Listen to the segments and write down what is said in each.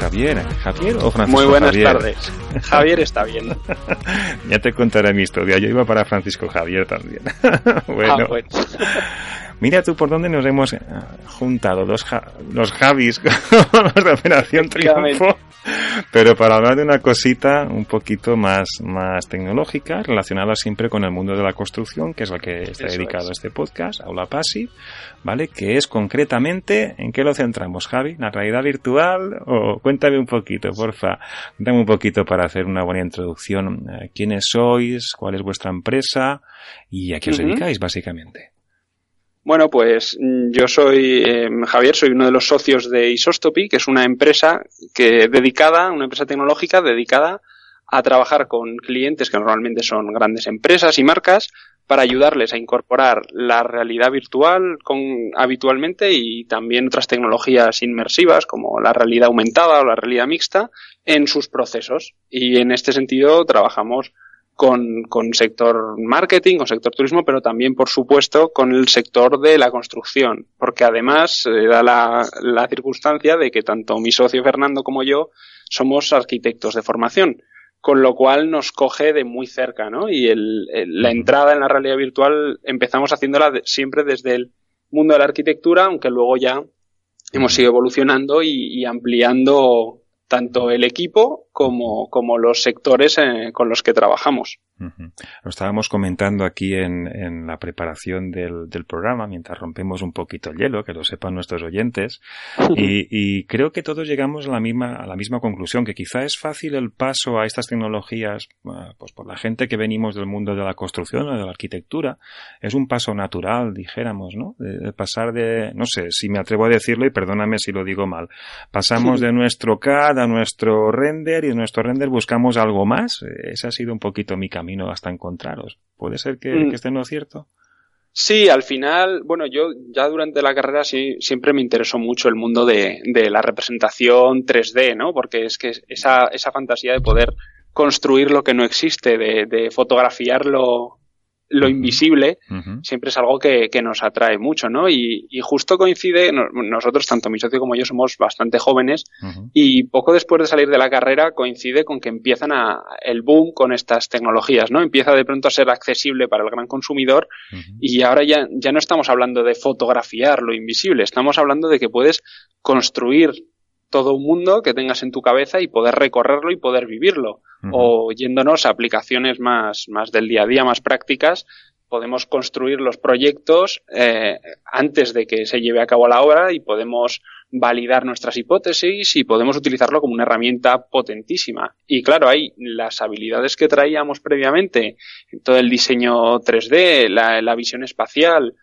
Javier. ¿Javier o Francisco Muy buenas Javier? tardes. Javier está bien. ya te contaré mi historia. Yo iba para Francisco Javier también. bueno, Ah, bueno. Mira tú por dónde nos hemos eh, juntado los, Ja- los Javis los de Operación Triunfo. Pero para hablar de una cosita un poquito más, más tecnológica, relacionada siempre con el mundo de la construcción, que es al que está Eso dedicado es. este podcast, Aula Pasi, ¿vale? Que es concretamente, ¿en qué lo centramos, Javi? ¿La realidad virtual? O cuéntame un poquito, porfa. Cuéntame un poquito para hacer una buena introducción. Eh, ¿Quiénes sois? ¿Cuál es vuestra empresa? ¿Y a qué os dedicáis, básicamente? Bueno, pues mm, yo soy eh, Javier, soy uno de los socios de Isostopy, que es una empresa que dedicada, una empresa tecnológica dedicada a trabajar con clientes que normalmente son grandes empresas y marcas para ayudarles a incorporar la realidad virtual con, habitualmente y también otras tecnologías inmersivas como la realidad aumentada o la realidad mixta en sus procesos. Y en este sentido trabajamos con, con sector marketing, con sector turismo, pero también, por supuesto, con el sector de la construcción, porque además eh, da la, la circunstancia de que tanto mi socio Fernando como yo somos arquitectos de formación, con lo cual nos coge de muy cerca, ¿no? Y el, el- la entrada en la realidad virtual empezamos haciéndola siempre desde el mundo de la arquitectura, aunque luego ya hemos ido evolucionando y ampliando tanto el equipo como, como los sectores eh, con los que trabajamos. Lo estábamos comentando aquí en, en la preparación del, del programa, mientras rompemos un poquito el hielo, que lo sepan nuestros oyentes. Y, y creo que todos llegamos a la misma, a la misma conclusión, que quizá es fácil el paso a estas tecnologías, pues por la gente que venimos del mundo de la construcción o de la arquitectura, es un paso natural, dijéramos, ¿no? De, pasar de, no sé, si me atrevo a decirlo y perdóname si lo digo mal, pasamos de nuestro CAD a nuestro render y de nuestro render buscamos algo más. Ese ha sido un poquito mi camino hasta encontraros. ¿Puede ser que, Mm. que esté en lo cierto? Sí, al final, bueno, yo ya durante la carrera sí, siempre me interesó mucho el mundo de, de la representación 3D, ¿no? Porque es que esa, esa fantasía de poder construir lo que no existe, de, de fotografiar lo, invisible, siempre es algo que, que nos atrae mucho, ¿no? Y, y justo coincide, no- nosotros, tanto mi socio como yo, somos bastante jóvenes y poco después de salir de la carrera coincide con que empiezan a, el boom con estas tecnologías, ¿no? Empieza de pronto a ser accesible para el gran consumidor y ahora ya, ya no estamos hablando de fotografiar lo invisible, estamos hablando de que puedes construir todo un mundo que tengas en tu cabeza y poder recorrerlo y poder vivirlo. O yéndonos a aplicaciones más, más del día a día, más prácticas, podemos construir los proyectos eh, antes de que se lleve a cabo la obra y podemos validar nuestras hipótesis y podemos utilizarlo como una herramienta potentísima. Y claro, hay las habilidades que traíamos previamente, todo el diseño 3D, la, la visión espacial,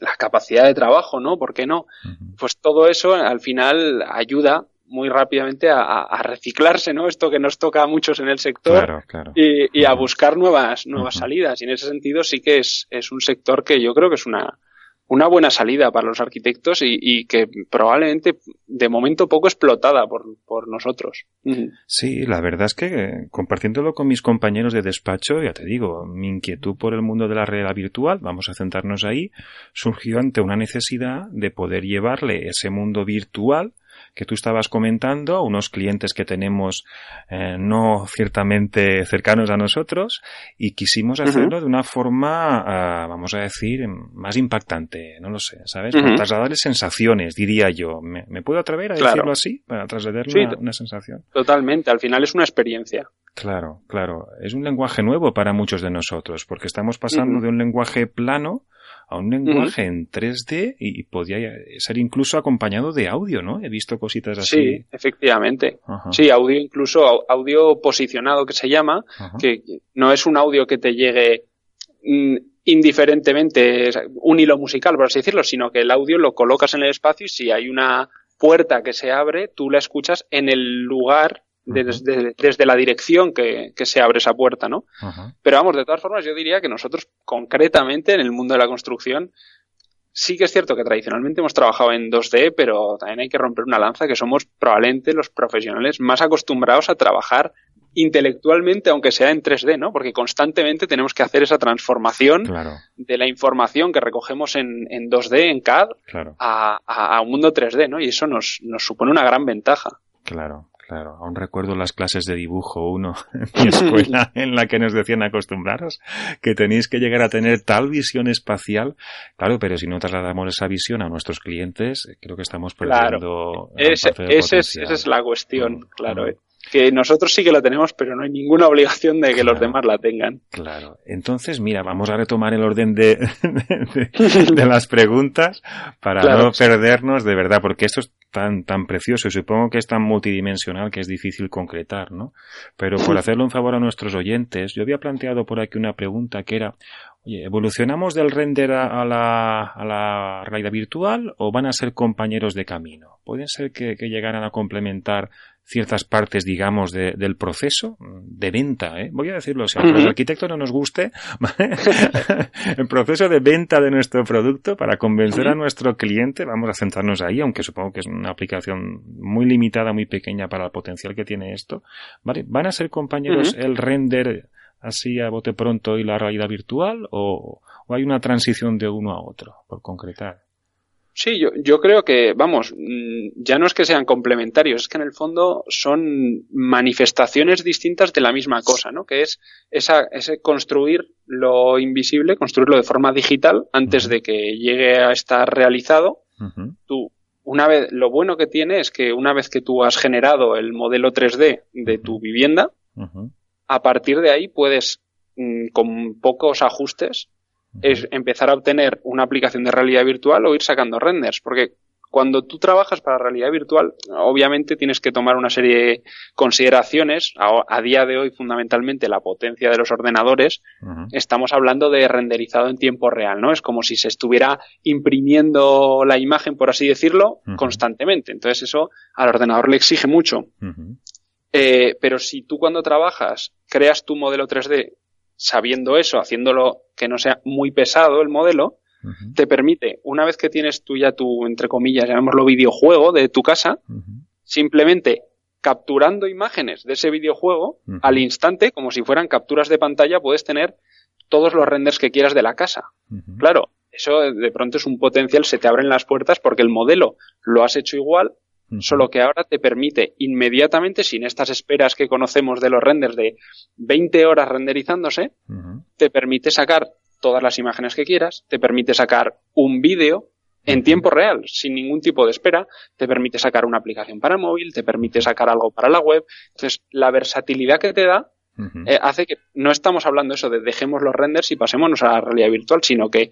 la capacidad de trabajo, ¿no? ¿Por qué no? Pues todo eso al final ayuda muy rápidamente a, reciclarse, ¿no? Esto que nos toca a muchos en el sector Claro, claro. y, y a buscar nuevas, nuevas salidas. Y en ese sentido sí que es, es un sector que yo creo que es una, una buena salida para los arquitectos y, que probablemente de momento poco explotada por, por nosotros. Sí, la verdad es que compartiéndolo con mis compañeros de despacho, ya te digo, mi inquietud por el mundo de la realidad virtual, vamos a centrarnos ahí, surgió ante una necesidad de poder llevarle ese mundo virtual que tú estabas comentando, unos clientes que tenemos eh, no ciertamente cercanos a nosotros y quisimos hacerlo de una forma, ah, vamos a decir, más impactante, no lo sé, ¿sabes? Para trasladarles sensaciones, diría yo. ¿Me, puedo atrever a decirlo así? Para trasladarle una, sensación. Totalmente, al final es una experiencia. Claro, claro. Es un lenguaje nuevo para muchos de nosotros, porque estamos pasando de un lenguaje plano a un lenguaje en 3D y podría ser incluso acompañado de audio, ¿no? He visto cositas así. Sí, efectivamente. Sí, audio incluso, audio posicionado que se llama, que no es un audio que te llegue mm, indiferentemente, un hilo musical, por así decirlo, sino que el audio lo colocas en el espacio y si hay una puerta que se abre, tú la escuchas en el lugar desde, desde, la dirección que, que, se abre esa puerta, ¿no? Pero vamos, de todas formas, yo diría que nosotros concretamente en el mundo de la construcción sí que es cierto que tradicionalmente hemos trabajado en 2D, pero también hay que romper una lanza que somos probablemente los profesionales más acostumbrados a trabajar intelectualmente, aunque sea en 3D, ¿no? Porque constantemente tenemos que hacer esa transformación de la información que recogemos en, en 2D, en CAD, a, a, a, un mundo 3D, ¿no? Y eso nos, nos supone una gran ventaja. Claro. Claro, aún recuerdo las clases de dibujo uno en mi escuela en la que nos decían acostumbraros que tenéis que llegar a tener tal visión espacial. Claro, pero si no trasladamos esa visión a nuestros clientes, creo que estamos perdiendo. Claro. esa es la cuestión, mm, claro. Mm. Eh que nosotros sí que la tenemos, pero no hay ninguna obligación de que los demás la tengan. Claro. Entonces, mira, vamos a retomar el orden de, de, las preguntas para no perdernos de verdad, porque esto es tan, tan precioso y supongo que es tan multidimensional que es difícil concretar, ¿no? Pero por hacerle un favor a nuestros oyentes, yo había planteado por aquí una pregunta que era, oye, ¿evolucionamos del render a la, a la realidad virtual o van a ser compañeros de camino? ¿Pueden ser que, que llegaran a complementar ciertas partes, digamos, del proceso de venta. ¿eh? Voy a decirlo, si al arquitecto no nos guste, el proceso de venta de nuestro producto para convencer a nuestro cliente, vamos a centrarnos ahí, aunque supongo que es una aplicación muy limitada, muy pequeña para el potencial que tiene esto. ¿Vale? ¿Van a ser compañeros el render así a bote pronto y la realidad virtual o, o hay una transición de uno a otro, por concretar? Sí, yo, yo creo que, vamos, mm, ya no es que sean complementarios, es que en el fondo son manifestaciones distintas de la misma cosa, ¿no? Que es esa, ese construir lo invisible, construirlo de forma digital antes de que llegue a estar realizado. Tú, una vez, lo bueno que tiene es que una vez que tú has generado el modelo 3D de tu vivienda, a partir de ahí puedes, mm, con pocos ajustes, es empezar a obtener una aplicación de realidad virtual o ir sacando renders, porque cuando tú trabajas para realidad virtual, obviamente tienes que tomar una serie de consideraciones. A, día de hoy, fundamentalmente, la potencia de los ordenadores. Estamos hablando de renderizado en tiempo real, ¿no? Es como si se estuviera imprimiendo la imagen, por así decirlo, constantemente. Entonces, eso al ordenador le exige mucho. Eh, pero si tú cuando trabajas creas tu modelo 3D sabiendo eso, haciéndolo que no sea muy pesado el modelo, te permite, una vez que tienes tú ya tu, entre comillas, llamémoslo videojuego de tu casa, simplemente capturando imágenes de ese videojuego, al instante, como si fueran capturas de pantalla, puedes tener todos los renders que quieras de la casa. Claro, eso de pronto es un potencial, se te abren las puertas porque el modelo lo has hecho igual, Solo que ahora te permite inmediatamente, sin estas esperas que conocemos de los renders de 20 horas renderizándose, te permite sacar todas las imágenes que quieras, te permite sacar un vídeo en tiempo real, sin ningún tipo de espera, te permite sacar una aplicación para móvil, te permite sacar algo para la web. Entonces, la versatilidad que te da eh, hace que no estamos hablando eso de dejemos los renders y pasémonos a la realidad virtual, sino que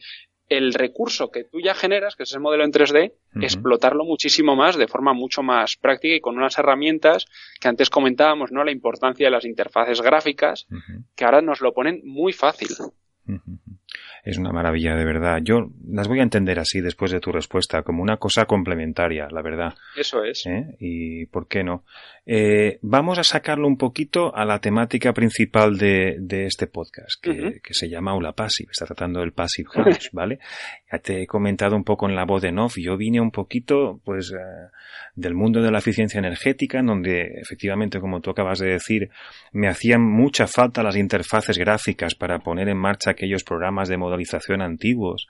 el recurso que tú ya generas, que es el modelo en 3D, explotarlo muchísimo más de forma mucho más práctica y con unas herramientas que antes comentábamos, ¿no? La importancia de las interfaces gráficas, que ahora nos lo ponen muy fácil. Es una maravilla, de verdad. Yo las voy a entender así después de tu respuesta, como una cosa complementaria, la verdad. Eso es. ¿Eh? ¿Y por qué no? Eh, vamos a sacarlo un poquito a la temática principal de, de este podcast, que, que, se llama Aula Passive. Está tratando del Passive House, ¿vale? Ya te he comentado un poco en la voz de Noff. Yo vine un poquito, pues, eh, del mundo de la eficiencia energética, en donde efectivamente, como tú acabas de decir, me hacían mucha falta las interfaces gráficas para poner en marcha aquellos programas de modelización antiguos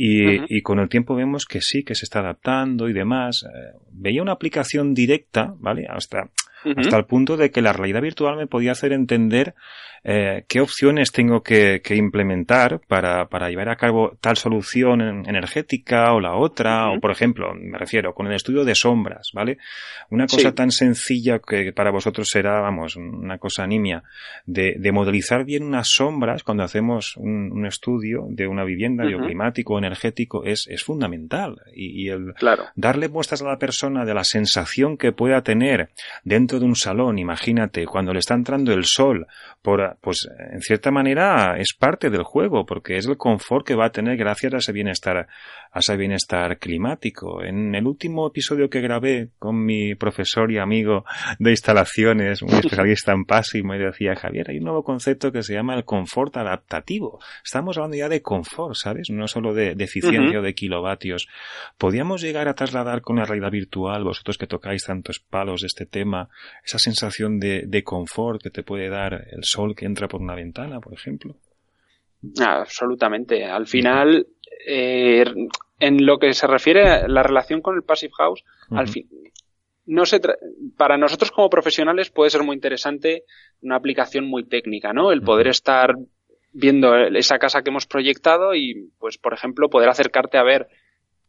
y, y, con el tiempo vemos que sí, que se está adaptando y demás. Eh, veía una aplicación directa, ¿vale? Hasta, hasta el punto de que la realidad virtual me podía hacer entender eh, qué opciones tengo que, que implementar para, para, llevar a cabo tal solución energética o la otra, o por ejemplo, me refiero con el estudio de sombras, ¿vale? Una cosa tan sencilla que para vosotros será, vamos, una cosa nimia, de, de modelizar bien unas sombras cuando hacemos un, un estudio de una vivienda bioclimático o energético es, es fundamental. Y, y el claro. darle muestras a la persona de la sensación que pueda tener dentro de un salón, imagínate, cuando le está entrando el sol por pues en cierta manera es parte del juego, porque es el confort que va a tener gracias a ese bienestar, a ese bienestar climático. En el último episodio que grabé con mi profesor y amigo de instalaciones, un especialista en PASI, me decía, Javier, hay un nuevo concepto que se llama el confort adaptativo. Estamos hablando ya de confort, ¿sabes? No solo de, de eficiencia uh -huh. o de kilovatios. ¿Podríamos llegar a trasladar con la realidad virtual, vosotros que tocáis tantos palos de este tema, esa sensación de, de confort que te puede dar el sol que entra por una ventana, por ejemplo. Absolutamente. Al final, eh, en lo que se refiere a la relación con el Passive House, uh -huh. al fin, no se para nosotros como profesionales puede ser muy interesante una aplicación muy técnica, ¿no? El poder uh -huh. estar viendo esa casa que hemos proyectado y, pues, por ejemplo, poder acercarte a ver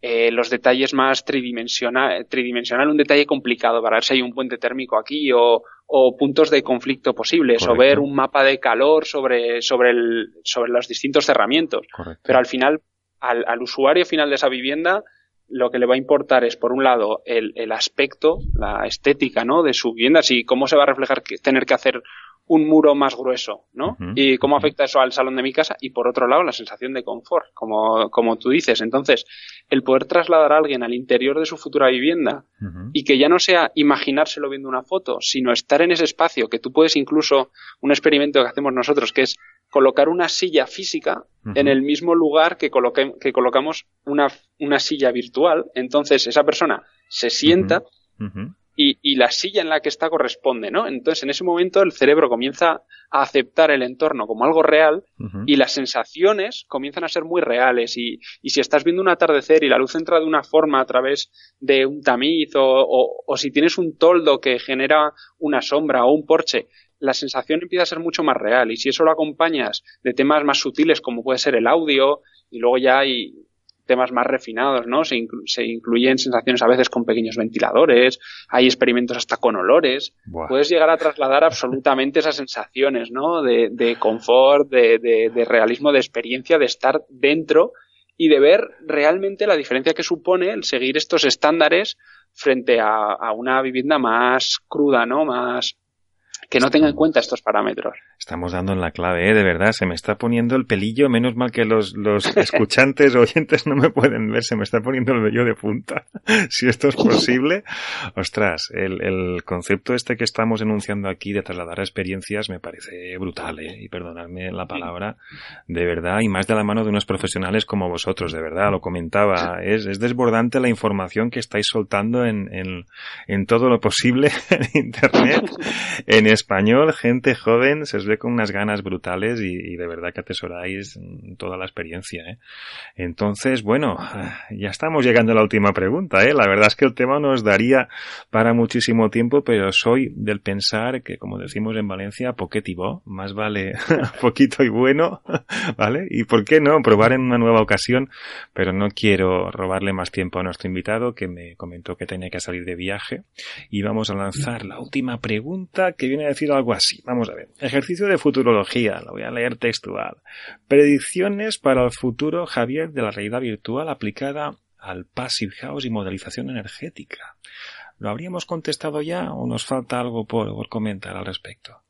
eh, los detalles más tridimensional, tridimensional, un detalle complicado para ver si hay un puente térmico aquí o, o puntos de conflicto posibles Correcto. o ver un mapa de calor sobre, sobre, el, sobre los distintos cerramientos. Correcto. Pero al final, al, al, usuario final de esa vivienda, lo que le va a importar es, por un lado, el, el aspecto, la estética, ¿no? De su vivienda, si cómo se va a reflejar que, tener que hacer un muro más grueso, ¿no? Uh -huh. Y cómo afecta eso al salón de mi casa y por otro lado la sensación de confort, como, como tú dices. Entonces, el poder trasladar a alguien al interior de su futura vivienda uh -huh. y que ya no sea imaginárselo viendo una foto, sino estar en ese espacio, que tú puedes incluso, un experimento que hacemos nosotros, que es colocar una silla física uh -huh. en el mismo lugar que, coloque, que colocamos una, una silla virtual. Entonces, esa persona se sienta y, y, la silla en la que está corresponde, ¿no? Entonces, en ese momento el cerebro comienza a aceptar el entorno como algo real uh -huh. y las sensaciones comienzan a ser muy reales y, y, si estás viendo un atardecer y la luz entra de una forma a través de un tamiz o, o, o si tienes un toldo que genera una sombra o un porche, la sensación empieza a ser mucho más real y si eso lo acompañas de temas más sutiles como puede ser el audio y luego ya hay temas más refinados, ¿no? Se, inclu se, incluyen sensaciones a veces con pequeños ventiladores, hay experimentos hasta con olores. Buah. Puedes llegar a trasladar absolutamente esas sensaciones, ¿no? De, de confort, de, de, de, realismo, de experiencia, de estar dentro y de ver realmente la diferencia que supone el seguir estos estándares frente a, a una vivienda más cruda, ¿no? Más, que no tenga en cuenta estos parámetros. Estamos dando en la clave, ¿eh? de verdad, se me está poniendo el pelillo, menos mal que los, los escuchantes oyentes no me pueden ver, se me está poniendo el vello de punta. si esto es posible, ostras, el, el, concepto este que estamos enunciando aquí de trasladar experiencias me parece brutal, ¿eh? y perdonadme la palabra, de verdad, y más de la mano de unos profesionales como vosotros, de verdad, lo comentaba, es, es desbordante la información que estáis soltando en, en, en todo lo posible en Internet, en español, gente joven, se os ve con unas ganas brutales y, de verdad que atesoráis toda la experiencia. ¿eh? Entonces, bueno, ya estamos llegando a la última pregunta. ¿eh? La verdad es que el tema nos daría para muchísimo tiempo, pero soy del pensar que, como decimos en Valencia, poquetivo, más vale poquito y bueno, ¿vale? Y por qué no, probar en una nueva ocasión, pero no quiero robarle más tiempo a nuestro invitado que me comentó que tenía que salir de viaje y vamos a lanzar la última pregunta que viene decir algo así. Vamos a ver. Ejercicio de futurología, lo voy a leer textual. Predicciones para el futuro, Javier, de la realidad virtual aplicada al Passive House y modelización energética. ¿Lo habríamos contestado ya o nos falta algo por, por comentar al respecto?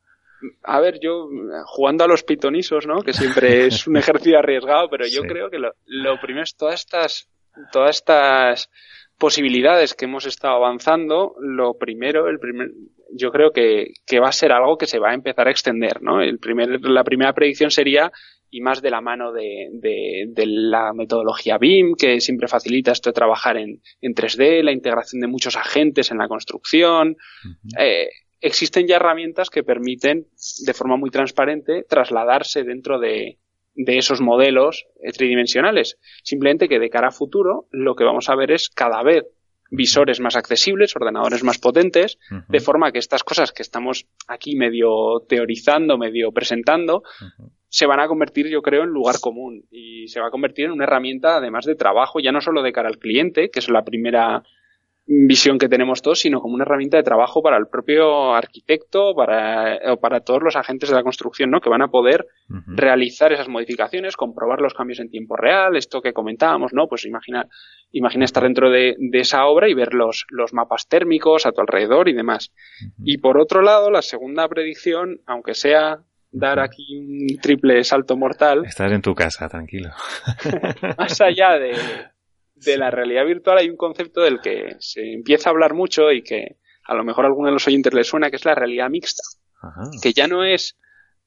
a ver, yo jugando a los pitonisos, ¿no? Que siempre es un ejercicio arriesgado, pero yo creo que lo, lo primero es todas estas, todas estas posibilidades que hemos estado avanzando, lo primero, el primer, yo creo que, que, va a ser algo que se va a empezar a extender, ¿no? El primer, la primera predicción sería, y más de la mano de, de, de, la metodología BIM, que siempre facilita esto de trabajar en, en 3D, la integración de muchos agentes en la construcción. Uh -huh. eh, existen ya herramientas que permiten, de forma muy transparente, trasladarse dentro de, de esos modelos tridimensionales. Simplemente que de cara a futuro lo que vamos a ver es cada vez visores más accesibles, ordenadores más potentes, uh -huh. de forma que estas cosas que estamos aquí medio teorizando, medio presentando, uh -huh. se van a convertir, yo creo, en lugar común y se va a convertir en una herramienta, además de trabajo, ya no solo de cara al cliente, que es la primera visión que tenemos todos, sino como una herramienta de trabajo para el propio arquitecto, para, o para todos los agentes de la construcción, ¿no? Que van a poder uh -huh. realizar esas modificaciones, comprobar los cambios en tiempo real, esto que comentábamos, ¿no? Pues imagina, imagina estar dentro de, de esa obra y ver los, los mapas térmicos a tu alrededor y demás. Uh -huh. Y por otro lado, la segunda predicción, aunque sea dar aquí un triple salto mortal. Estás en tu casa, tranquilo. más allá de, de la realidad virtual hay un concepto del que se empieza a hablar mucho y que a lo mejor a alguno de los oyentes le suena, que es la realidad mixta. Ajá. Que ya no es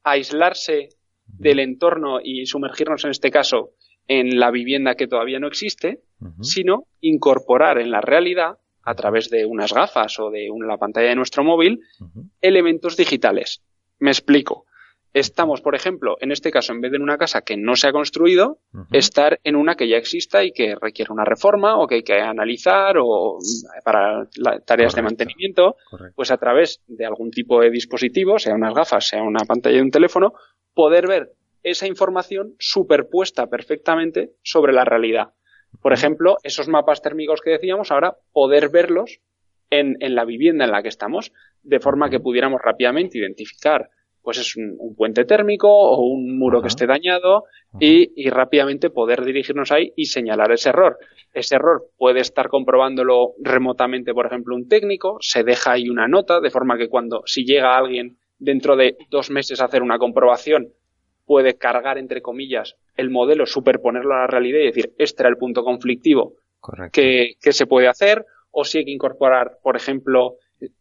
aislarse del entorno y sumergirnos en este caso en la vivienda que todavía no existe, uh -huh. sino incorporar en la realidad, a través de unas gafas o de una, la pantalla de nuestro móvil, uh -huh. elementos digitales. Me explico estamos, por ejemplo, en este caso, en vez de en una casa que no se ha construido, uh -huh. estar en una que ya exista y que requiere una reforma o que hay que analizar o para tareas Correcto. de mantenimiento, Correcto. pues a través de algún tipo de dispositivo, sea unas gafas, sea una pantalla de un teléfono, poder ver esa información superpuesta perfectamente sobre la realidad. Por ejemplo, esos mapas térmicos que decíamos, ahora poder verlos en, en la vivienda en la que estamos, de forma que pudiéramos rápidamente identificar pues es un, un, puente térmico o un muro Ajá. que esté dañado y, y, rápidamente poder dirigirnos ahí y señalar ese error. Ese error puede estar comprobándolo remotamente, por ejemplo, un técnico, se deja ahí una nota, de forma que cuando, si llega alguien dentro de dos meses a hacer una comprobación, puede cargar, entre comillas, el modelo, superponerlo a la realidad y decir, este era el punto conflictivo que, que se puede hacer, o si hay que incorporar, por ejemplo,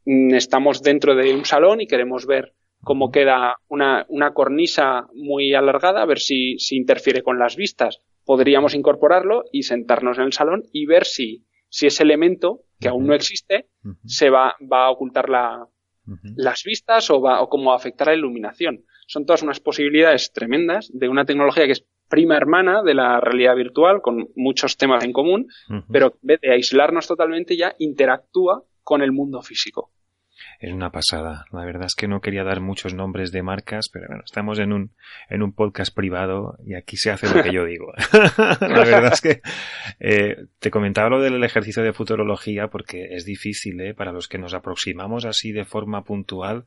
mm, estamos dentro de un salón y queremos ver cómo queda una, una cornisa muy alargada, a ver si, si interfiere con las vistas. Podríamos incorporarlo y sentarnos en el salón y ver si, si ese elemento, que aún no existe, se va, va a ocultar la, las vistas o, va, o cómo va a afectar la iluminación. Son todas unas posibilidades tremendas de una tecnología que es prima hermana de la realidad virtual, con muchos temas en común, pero en vez de aislarnos totalmente ya interactúa con el mundo físico es una pasada. La verdad es que no quería dar muchos nombres de marcas, pero bueno, estamos en un, en un podcast privado y aquí se hace lo que yo digo. la verdad es que eh, te comentaba lo del ejercicio de futurología porque es difícil, ¿eh? Para los que nos aproximamos así de forma puntual,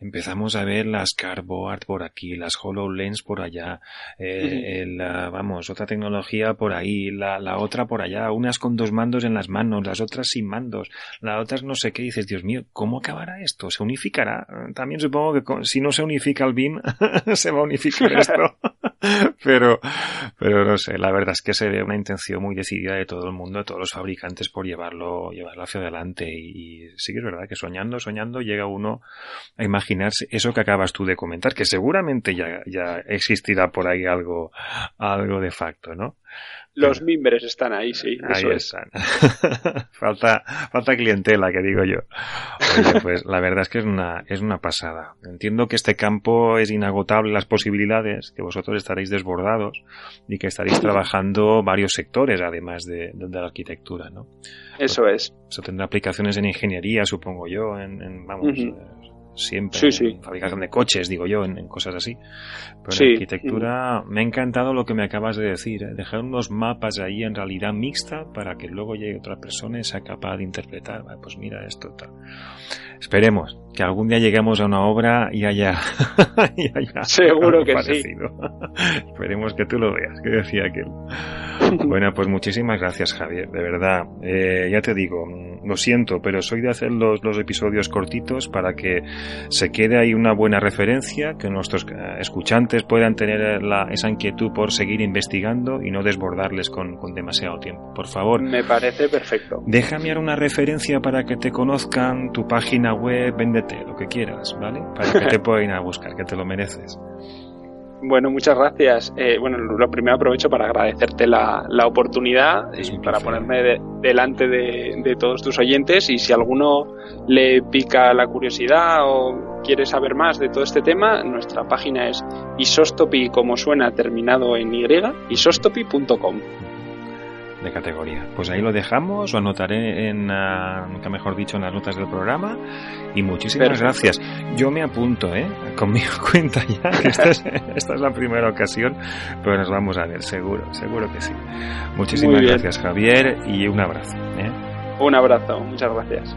empezamos a ver las cardboard por aquí, las HoloLens por allá, eh, el, vamos, otra tecnología por ahí, la, la otra por allá, unas con dos mandos en las manos, las otras sin mandos, las otras no sé qué, y dices, Dios mío, ¿cómo acabará esto? ¿Se unificará? También supongo que si no se unifica el BIM, se va a unificar esto. pero, pero no sé, la verdad es que se ve una intención muy decidida de todo el mundo, de todos los fabricantes por llevarlo, llevarlo hacia adelante. Y, y sí es verdad que soñando, soñando, llega uno a imaginarse eso que acabas tú de comentar, que seguramente ya, ya existirá por ahí algo, algo de facto, ¿no? Los mimbres están ahí, sí. Ahí están. falta, falta clientela, que digo yo. Oye, pues la verdad es que es una, es una pasada. Entiendo que este campo es inagotable las posibilidades, que vosotros estaréis desbordados y que estaréis trabajando varios sectores, además de, de la arquitectura, ¿no? Eso es. Eso tendrá aplicaciones en ingeniería, supongo yo, en, en vamos, uh -huh siempre sí, fabricación de coches, digo yo, en, en cosas así. Pero sí. en arquitectura me ha encantado lo que me acabas de decir, ¿eh? dejar unos mapas ahí en realidad mixta para que luego llegue otra persona y sea capaz de interpretar, pues mira esto tal. Esperemos que algún día lleguemos a una obra y haya, y haya seguro que parecido. sí. Esperemos que tú lo veas, que decía aquel. bueno, pues muchísimas gracias Javier, de verdad. Eh, ya te digo, lo siento, pero soy de hacer los, los episodios cortitos para que se quede ahí una buena referencia, que nuestros eh, escuchantes puedan tener la, esa inquietud por seguir investigando y no desbordarles con, con demasiado tiempo. Por favor. Me parece perfecto. Déjame una referencia para que te conozcan, tu página web, véndete, lo que quieras, ¿vale? Para que te puedan ir a buscar, que te lo mereces. Bueno, muchas gracias. Eh, bueno, lo primero aprovecho para agradecerte la, la oportunidad y para ponerme delante de, de, todos tus oyentes. Y si alguno le pica la curiosidad o quiere saber más de todo este tema, nuestra página es isostopy, como suena, terminado en y, isostopy.com de categoría. Pues ahí lo dejamos, lo anotaré en, uh, nunca mejor dicho, en las notas del programa. Y muchísimas Perfecto. gracias. Yo me apunto, ¿eh? Conmigo cuenta ya, que esta es, esta es la primera ocasión, pero nos vamos a ver, seguro, seguro que sí. Muchísimas gracias, Javier, y un abrazo. ¿eh? Un abrazo, muchas gracias.